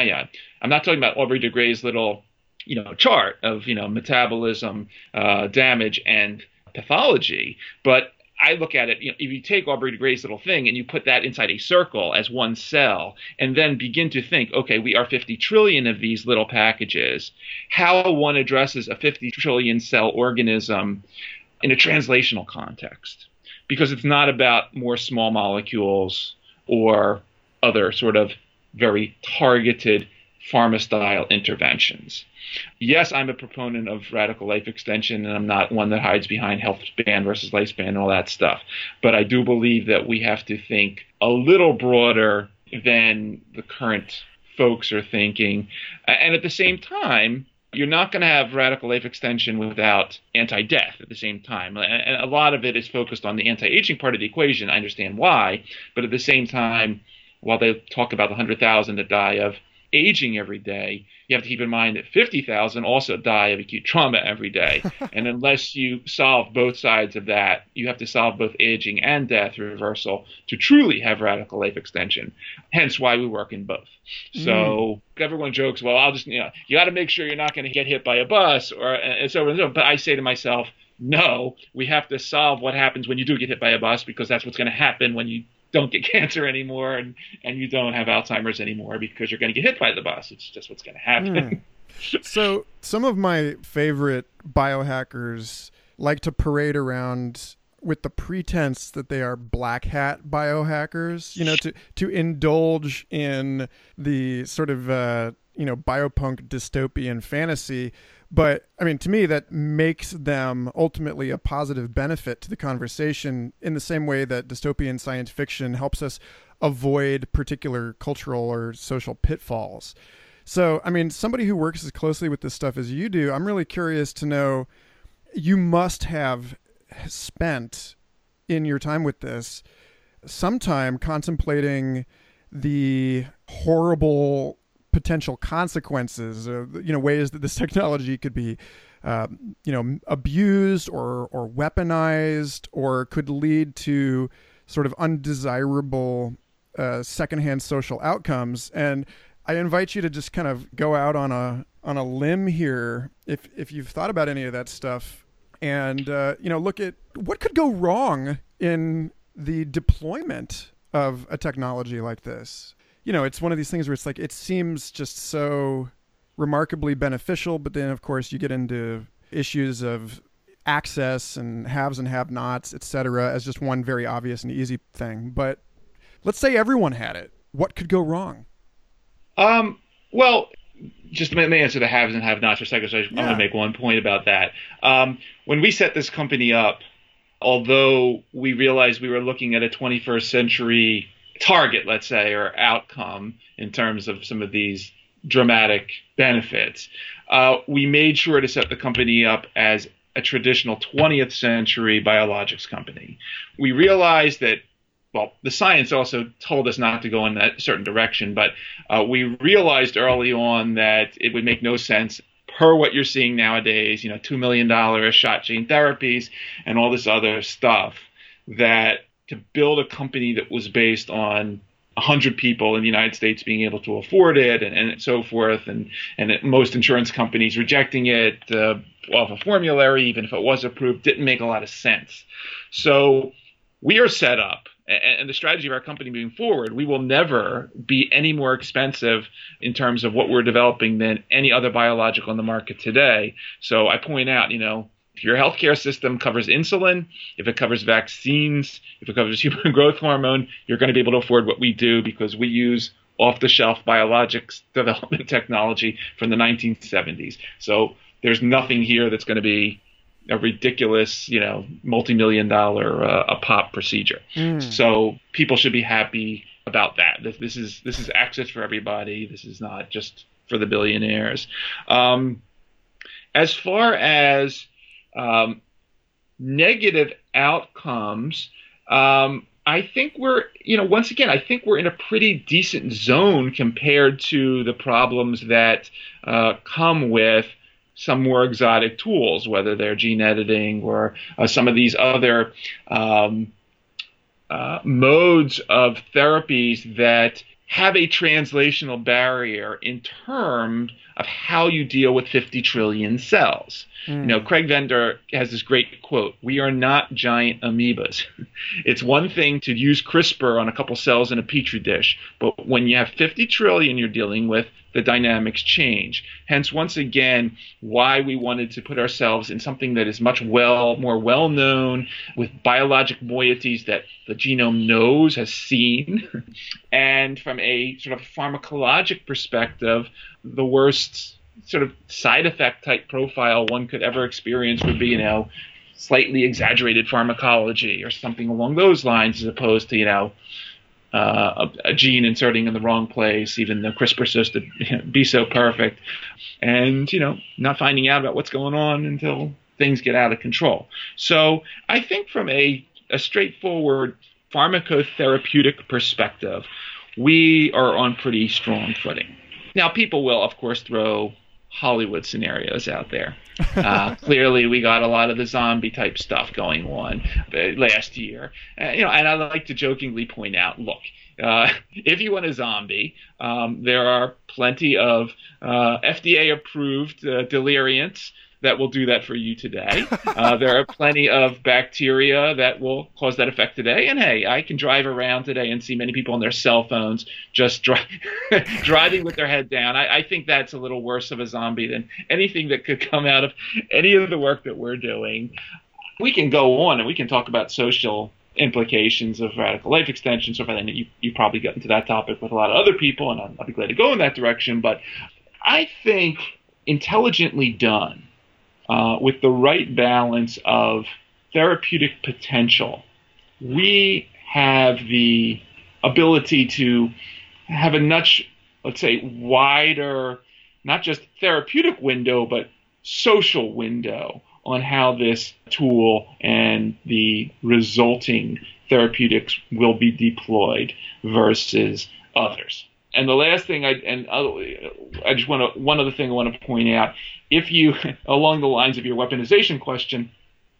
Speaker 2: i'm not talking about aubrey de grey's little you know chart of you know metabolism uh, damage and pathology but I look at it, you know, if you take Aubrey de Grey's little thing and you put that inside a circle as one cell, and then begin to think, okay, we are 50 trillion of these little packages, how one addresses a 50 trillion cell organism in a translational context. Because it's not about more small molecules or other sort of very targeted pharma style interventions. Yes, I'm a proponent of radical life extension, and I'm not one that hides behind health span versus lifespan and all that stuff. But I do believe that we have to think a little broader than the current folks are thinking. And at the same time, you're not going to have radical life extension without anti death at the same time. And a lot of it is focused on the anti aging part of the equation. I understand why. But at the same time, while they talk about the 100,000 that die of aging every day, you have to keep in mind that 50,000 also die of acute trauma every day. and unless you solve both sides of that, you have to solve both aging and death reversal to truly have radical life extension. Hence why we work in both. So mm. everyone jokes, well, I'll just, you know, you got to make sure you're not going to get hit by a bus or and so on. But I say to myself, no, we have to solve what happens when you do get hit by a bus because that's what's going to happen when you don't get cancer anymore and, and you don't have Alzheimer's anymore because you're going to get hit by the bus. It's just what's going to happen. Mm.
Speaker 1: so, some of my favorite biohackers like to parade around with the pretense that they are black hat biohackers, you know, to, to indulge in the sort of, uh, you know, biopunk dystopian fantasy but I mean, to me, that makes them ultimately a positive benefit to the conversation in the same way that dystopian science fiction helps us avoid particular cultural or social pitfalls. So, I mean, somebody who works as closely with this stuff as you do, I'm really curious to know you must have spent in your time with this some time contemplating the horrible potential consequences, uh, you know, ways that this technology could be, uh, you know, abused or or weaponized, or could lead to sort of undesirable uh, secondhand social outcomes. And I invite you to just kind of go out on a on a limb here if if you've thought about any of that stuff and uh, you know look at what could go wrong in the deployment of a technology like this. You know, it's one of these things where it's like it seems just so remarkably beneficial, but then of course you get into issues of access and haves and have nots, et cetera, as just one very obvious and easy thing. But let's say everyone had it. What could go wrong?
Speaker 2: Um, well, just let me answer the haves and have nots for a second. So I, yeah. want to make one point about that. Um, when we set this company up, although we realized we were looking at a 21st century target, let's say, or outcome in terms of some of these dramatic benefits, uh, we made sure to set the company up as a traditional 20th century biologics company. We realized that well, the science also told us not to go in that certain direction, but uh, we realized early on that it would make no sense per what you're seeing nowadays, you know, $2 million shot gene therapies and all this other stuff, that to build a company that was based on 100 people in the United States being able to afford it and, and so forth, and, and it, most insurance companies rejecting it uh, off a formulary, even if it was approved, didn't make a lot of sense. So we are set up and the strategy of our company moving forward, we will never be any more expensive in terms of what we're developing than any other biological on the market today. So I point out, you know, your healthcare system covers insulin, if it covers vaccines, if it covers human growth hormone, you're going to be able to afford what we do because we use off the shelf biologics development technology from the 1970s. So there's nothing here that's going to be a ridiculous, you know, multi-million dollar uh, a pop procedure. Mm. So people should be happy about that. This, this, is this is access for everybody. This is not just for the billionaires. Um, as far as um, negative outcomes, um, I think we're, you know, once again, I think we're in a pretty decent zone compared to the problems that uh, come with some more exotic tools, whether they're gene editing or uh, some of these other um, uh, modes of therapies that have a translational barrier in terms of how you deal with 50 trillion cells. Mm. You know, Craig Venter has this great quote We are not giant amoebas. it's one thing to use CRISPR on a couple cells in a petri dish, but when you have 50 trillion you're dealing with, the dynamics change. Hence, once again, why we wanted to put ourselves in something that is much well more well known with biologic moieties that the genome knows, has seen, and from a sort of pharmacologic perspective, the worst sort of side effect type profile one could ever experience would be, you know, slightly exaggerated pharmacology or something along those lines, as opposed to, you know, uh, a, a, gene inserting in the wrong place, even though CRISPR is supposed to be so perfect, and you know, not finding out about what's going on until things get out of control. So I think from a, a straightforward pharmacotherapeutic perspective, we are on pretty strong footing. Now, people will, of course, throw Hollywood scenarios out there. Uh, clearly, we got a lot of the zombie type stuff going on uh, last year. Uh, you know, and I like to jokingly point out, look, uh, if you want a zombie, um, there are plenty of uh, FDA approved uh, deliriants that will do that for you today. Uh, there are plenty of bacteria that will cause that effect today. And hey, I can drive around today and see many people on their cell phones just dri- driving with their head down. I, I, think that's a little worse of a zombie than anything that could come out of any of the work that we're doing. We can go on and we can talk about social implications of radical life extension. So, I you, you probably got into that topic with a lot of other people, and I'll be glad to go in that direction. But I think intelligently done uh, with the right balance of therapeutic potential, we have the ability to have a much, let's say, wider, not just therapeutic window, but social window on how this tool and the resulting therapeutics will be deployed versus others. And the last thing I and I just want to one other thing I want to point out if you, along the lines of your weaponization question,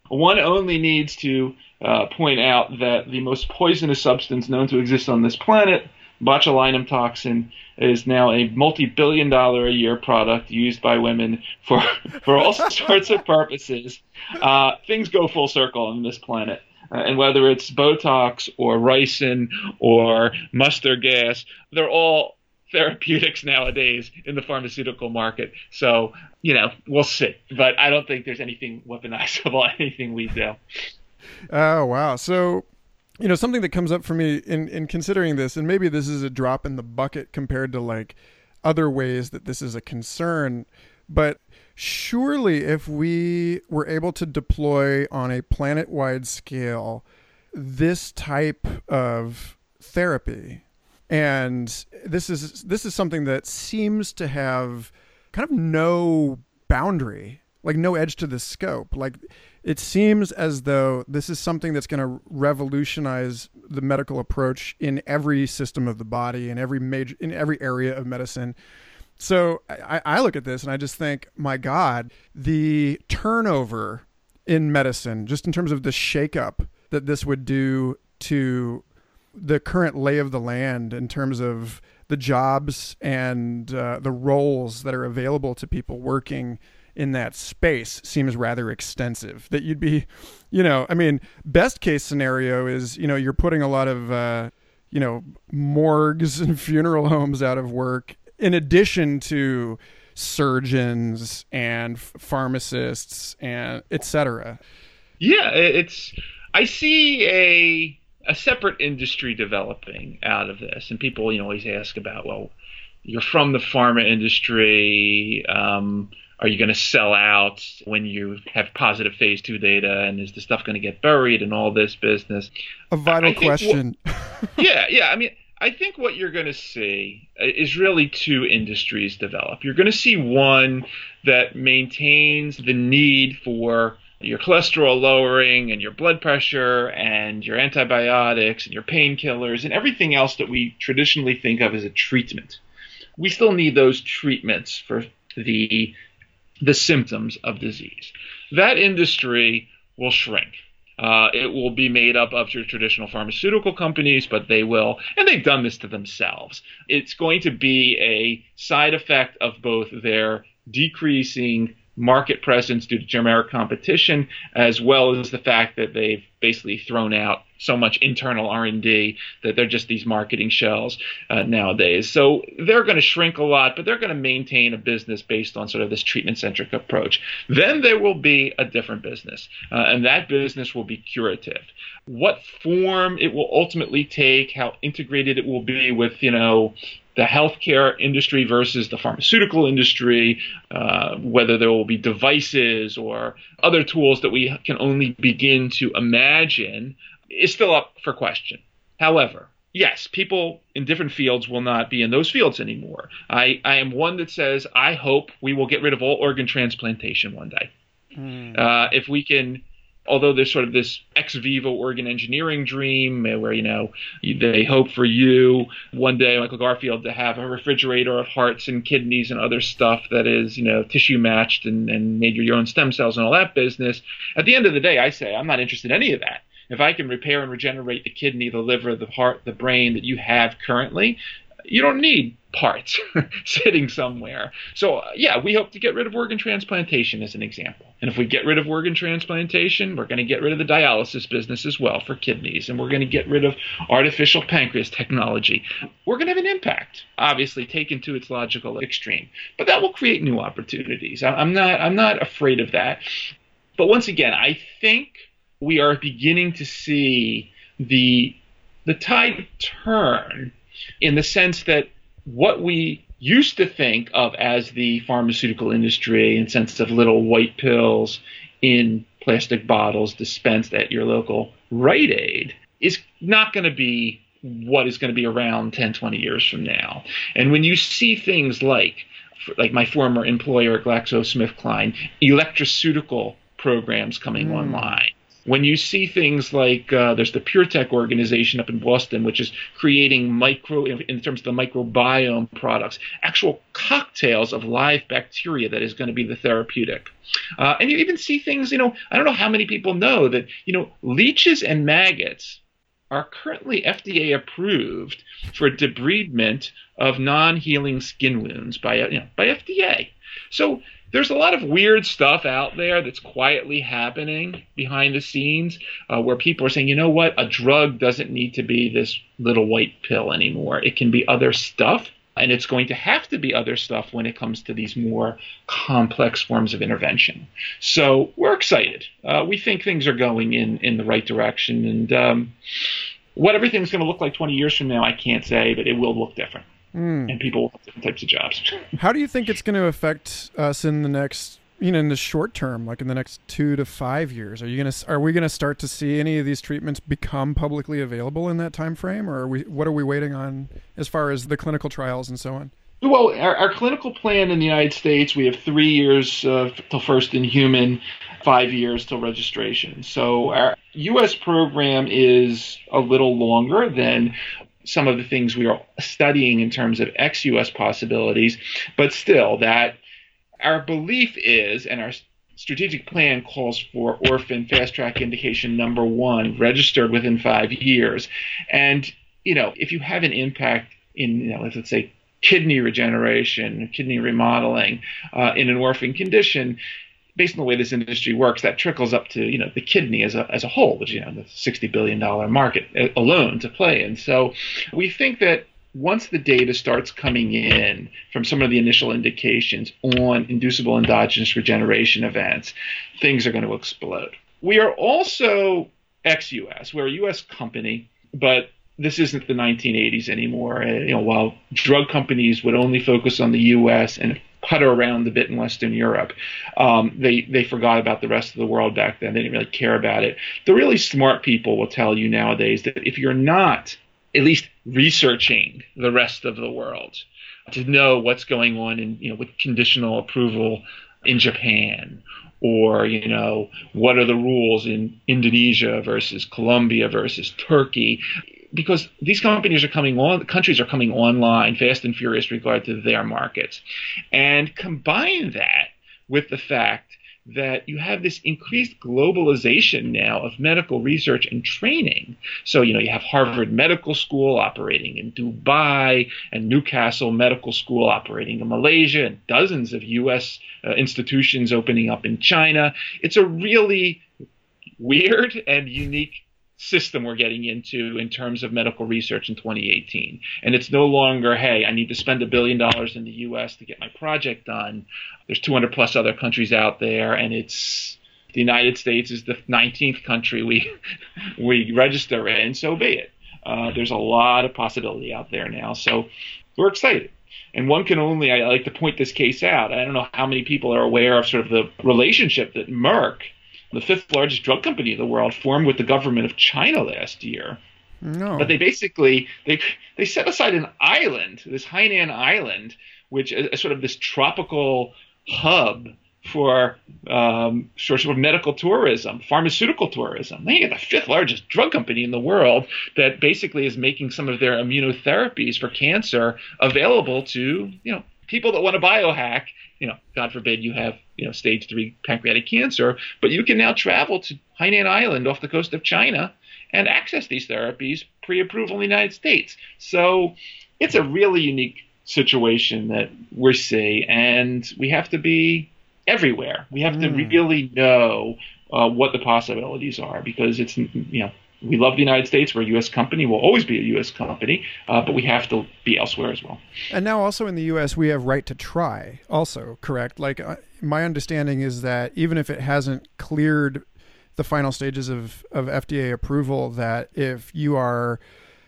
Speaker 2: one only needs to uh, point out that the most poisonous substance known to exist on this planet, botulinum toxin is now a multi-billion dollar a year product used by women for for all sorts of purposes. Uh, things go full circle on this planet. Uh, and whether it's Botox or ricin or mustard gas, they're all therapeutics nowadays in the pharmaceutical market. So, you know, we'll see. But I don't think there's anything weaponizable, anything we do.
Speaker 1: Oh, wow. So, you know, something that comes up for me in, in considering this, and maybe this is a drop in the bucket compared to like other ways that this is a concern, but surely if we were able to deploy on a planet wide scale this type of therapy, and this is this is something that seems to have kind of no boundary like no edge to the scope. Like it seems as though this is something that's going to revolutionize the medical approach in every system of the body in every major in every area of medicine so I, I look at this and i just think my god the turnover in medicine just in terms of the shakeup that this would do to the current lay of the land in terms of the jobs and uh, the roles that are available to people working in that space seems rather extensive. That you'd be, you know, I mean, best case scenario is, you know, you're putting a lot of, uh, you know, morgues and funeral homes out of work in addition to surgeons and pharmacists and etc.
Speaker 2: Yeah, it's I see a a separate industry developing out of this. And people, you know, always ask about, well, you're from the pharma industry. Um, are you going to sell out when you have positive phase two data? And is the stuff going to get buried and all this business?
Speaker 1: A vital question.
Speaker 2: yeah, yeah. I mean, I think what you're going to see uh, is really two industries develop. You're going to see one that maintains the need for your cholesterol lowering and your blood pressure and your antibiotics and your painkillers and everything else that we traditionally think of as a treatment. We still need those treatments for the the symptoms of disease. That industry will shrink. Uh, it will be made up of your traditional pharmaceutical companies, but they will, and they've done this to themselves. It's going to be a side effect of both their decreasing market presence due to generic competition, as well as the fact that they've basically thrown out so much internal R&D that they're just these marketing shells uh, nowadays. So they're going to shrink a lot, but they're going to maintain a business based on sort of this treatment-centric approach. Then there will be a different business, uh, and that business will be curative. What form it will ultimately take, how integrated it will be with, you know, the healthcare industry versus the pharmaceutical industry, uh, whether there will be devices or other tools that we can only begin to imagine, is still up for question. However, yes, people in different fields will not be in those fields anymore. I, I am one that says I hope we will get rid of all organ transplantation one day. Mm. Uh, if we can although there's sort of this ex vivo organ engineering dream eh, where you know they hope for you one day michael garfield to have a refrigerator of hearts and kidneys and other stuff that is you know tissue matched and, and made your own stem cells and all that business. At the end of the day i say i'm not interested in any of that. If I can repair and regenerate the kidney, the liver, the heart, the brain that you have currently, you don't need parts sitting somewhere. So, uh, yeah, we hope to get rid of organ transplantation as an example. And if we get rid of organ transplantation, we're going to get rid of the dialysis business as well for kidneys, and we're going to get rid of artificial pancreas technology. We're going to have an impact, obviously taken to its logical extreme, but that will create new opportunities. I'm not I'm not afraid of that. But once again, I think we are beginning to see the the tide turn in the sense that what we used to think of as the pharmaceutical industry in sense of little white pills in plastic bottles dispensed at your local Rite Aid is not going to be what is going to be around 10, 20 years from now. And when you see things like, like my former employer, GlaxoSmithKline, electroceutical programs coming mm. online, when you see things like uh, there's the PureTech organization up in Boston, which is creating micro, in terms of the microbiome products, actual cocktails of live bacteria that is going to be the therapeutic. Uh, and you even see things, you know, I don't know how many people know that, you know, leeches and maggots are currently FDA approved for debridement of non-healing skin wounds by you know, by FDA. So there's a lot of weird stuff out there that's quietly happening behind the scenes uh, where people are saying, you know what, a drug doesn't need to be this little white pill anymore. It can be other stuff. And it's going to have to be other stuff when it comes to these more complex forms of intervention. So we're excited. Uh, we think things are going in, in the right direction. And um, what everything's going to look like 20 years from now, I can't say, but it will look different mm. and people with different types of jobs.
Speaker 1: How do you think it's going to affect us in the next, you know, in the short term, like in the next two to five years? Are you going to, are we going to start to see any of these treatments become publicly available in that time frame, or are we, what are we waiting on as far as the clinical trials and so on?
Speaker 2: Well, our, our clinical plan in the United States, we have three years uh, till first in human, five years till registration. So our U.S. program is a little longer than some of the things we are studying in terms of ex-US possibilities, but still that our belief is and our strategic plan calls for orphan fast track indication number one registered within five years. And, you know, if you have an impact in, you know, let's say kidney regeneration, kidney remodeling uh, in an orphan condition, based on the way this industry works, that trickles up to you know the kidney as a as a whole, which you know the sixty billion dollar market uh, alone to play in. So we think that once the data starts coming in from some of the initial indications on inducible endogenous regeneration events, things are going to explode. We are also ex-US. We're a US company, but this isn't the 1980s anymore. You know, while drug companies would only focus on the U.S. and putter around a bit in Western Europe. Um, they they forgot about the rest of the world back then. They didn't really care about it. The really smart people will tell you nowadays that if you're not at least researching the rest of the world to know what's going on in you know with conditional approval in Japan or you know what are the rules in Indonesia versus Colombia versus Turkey because these companies are coming on, countries are coming online fast and furious regard to their markets. And combine that with the fact that you have this increased globalization now of medical research and training. So, you know, you have Harvard Medical School operating in Dubai and Newcastle Medical School operating in Malaysia and dozens of U.S. Uh, institutions opening up in China. It's a really weird and unique system we're getting into in terms of medical research in 2018. And it's no longer, hey, I need to spend a billion dollars in the US to get my project done. There's 200 plus other countries out there, and it's the United States is the 19th country we we register in, so be it. Uh, there's a lot of possibility out there now, so we're excited. And one can only, I like to point this case out. I don't know how many people are aware of sort of the relationship that Merck the fifth largest drug company in the world, formed with the government of China last year.
Speaker 1: No.
Speaker 2: But they basically they they set aside an island, this Hainan Island, which is sort of this tropical hub for um, sort of medical tourism, pharmaceutical tourism. They get the fifth largest drug company in the world that basically is making some of their immunotherapies for cancer available to you know people that want to biohack you know, God forbid you have, you know, stage three pancreatic cancer, but you can now travel to Hainan Island off the coast of China and access these therapies pre-approval in the United States. So it's a really unique situation that we see, and we have to be everywhere. We have mm. to hmm. really know uh, what the possibilities are because it's, you know, we love the United States. We're a U.S. company. We'll always be a U.S. company, uh, but we have to be elsewhere as well.
Speaker 1: And now, also in the U.S., we have right to try. Also, correct? Like uh, my understanding is that even if it hasn't cleared the final stages of of FDA approval, that if you are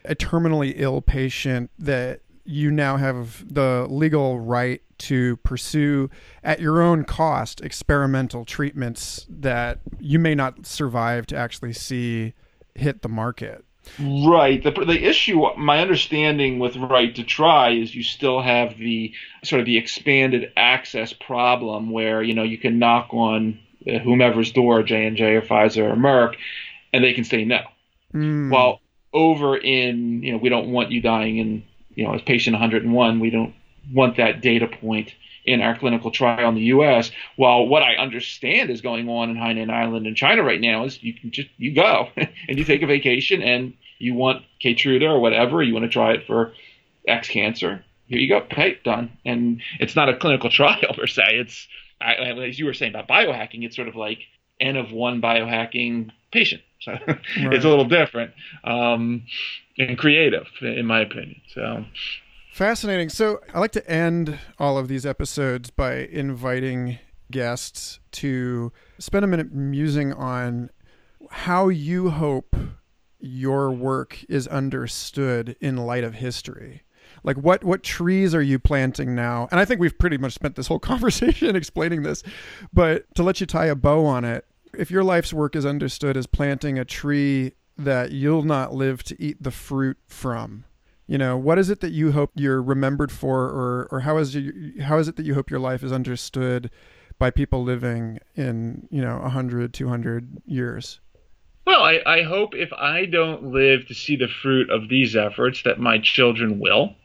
Speaker 1: a terminally ill patient, that you now have the legal right to pursue at your own cost experimental treatments that you may not survive to actually see hit the market.
Speaker 2: Right. The, the issue, my understanding with right to try is you still have the sort of the expanded access problem where, you know, you can knock on uh, whomever's door, J&J or Pfizer or Merck, and they can say no. Mm. While over in, you know, we don't want you dying in, you know, as patient 101, we don't want that data point in our clinical trial in the U.S. While what I understand is going on in Hainan Island in China right now is you can just you go and you take a vacation and you want Keytruda or whatever, you want to try it for X cancer. Here you go. Hey, done. And it's not a clinical trial per se. It's as you were saying about biohacking. It's sort of like n of one biohacking patient. So right. it's a little different um, and creative, in my opinion. So
Speaker 1: fascinating. So I like to end all of these episodes by inviting guests to spend a minute musing on how you hope your work is understood in light of history like what what trees are you planting now and i think we've pretty much spent this whole conversation explaining this but to let you tie a bow on it if your life's work is understood as planting a tree that you'll not live to eat the fruit from you know what is it that you hope you're remembered for or or how is you, how is it that you hope your life is understood by people living in you know 100 200 years
Speaker 2: well, I, I hope if I don't live to see the fruit of these efforts, that my children will.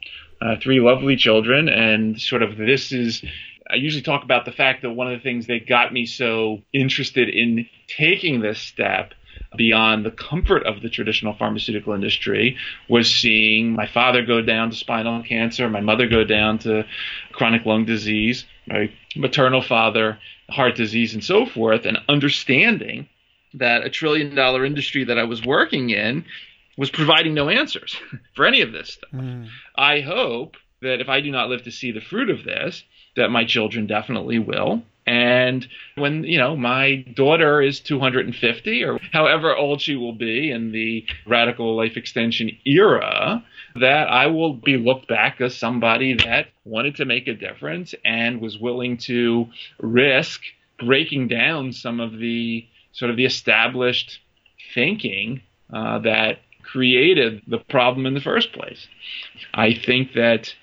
Speaker 2: Uh, three lovely children, and sort of this is. I usually talk about the fact that one of the things that got me so interested in taking this step beyond the comfort of the traditional pharmaceutical industry was seeing my father go down to spinal cancer, my mother go down to chronic lung disease, my maternal father, heart disease, and so forth, and understanding that a trillion dollar industry that I was working in was providing no answers for any of this stuff. Mm. I hope that if I do not live to see the fruit of this, that my children definitely will. And when, you know, my daughter is 250 or however old she will be in the radical life extension era, that I will be looked back as somebody that wanted to make a difference and was willing to risk breaking down some of the sort of the established thinking uh, that created the problem in the first place. I think that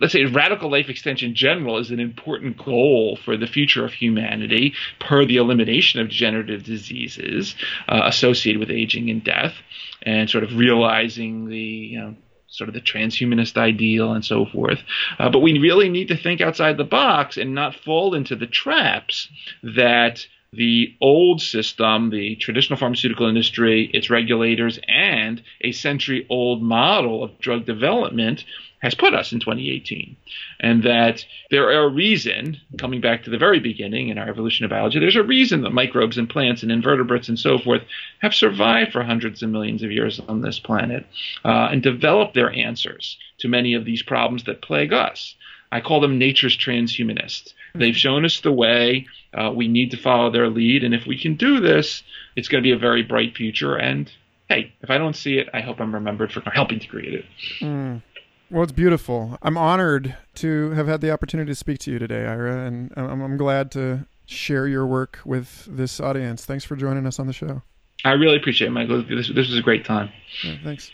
Speaker 2: let's say radical life extension in general is an important goal for the future of humanity per the elimination of degenerative diseases uh, associated with aging and death and sort of realizing the you know sort of the transhumanist ideal and so forth. Uh, but we really need to think outside the box and not fall into the traps that the old system, the traditional pharmaceutical industry, its regulators, and a century old model of drug development has put us in 2018. And that there are a reason, coming back to the very beginning in our evolution of biology, there's a reason that microbes and plants and invertebrates and so forth have survived for hundreds of millions of years on this planet uh, and developed their answers to many of these problems that plague us. I call them nature's transhumanists. They've shown us the way. Uh, we need to follow their lead. And if we can do this, it's going to be a very bright future. And hey, if I don't see it, I hope I'm remembered for helping to create it.
Speaker 1: Mm. Well, it's beautiful. I'm honored to have had the opportunity to speak to you today, Ira, and I'm, I'm glad to share your work with this audience. Thanks for joining us on the show.
Speaker 2: I really appreciate it, Michael. This, this was a great time.
Speaker 1: Yeah, thanks.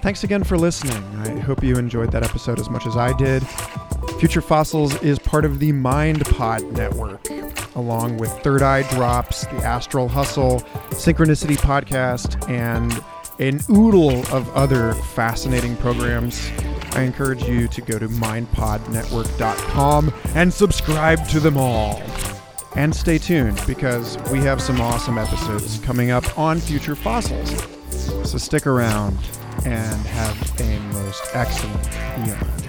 Speaker 1: Thanks again for listening. I hope you enjoyed that episode as much as I did. Future Fossils is part of the MindPod network, along with Third Eye Drops, the Astral Hustle, Synchronicity Podcast, and an oodle of other fascinating programs. I encourage you to go to mindpodnetwork.com and subscribe to them all. And stay tuned because we have some awesome episodes coming up on Future Fossils. So stick around and have a most excellent year.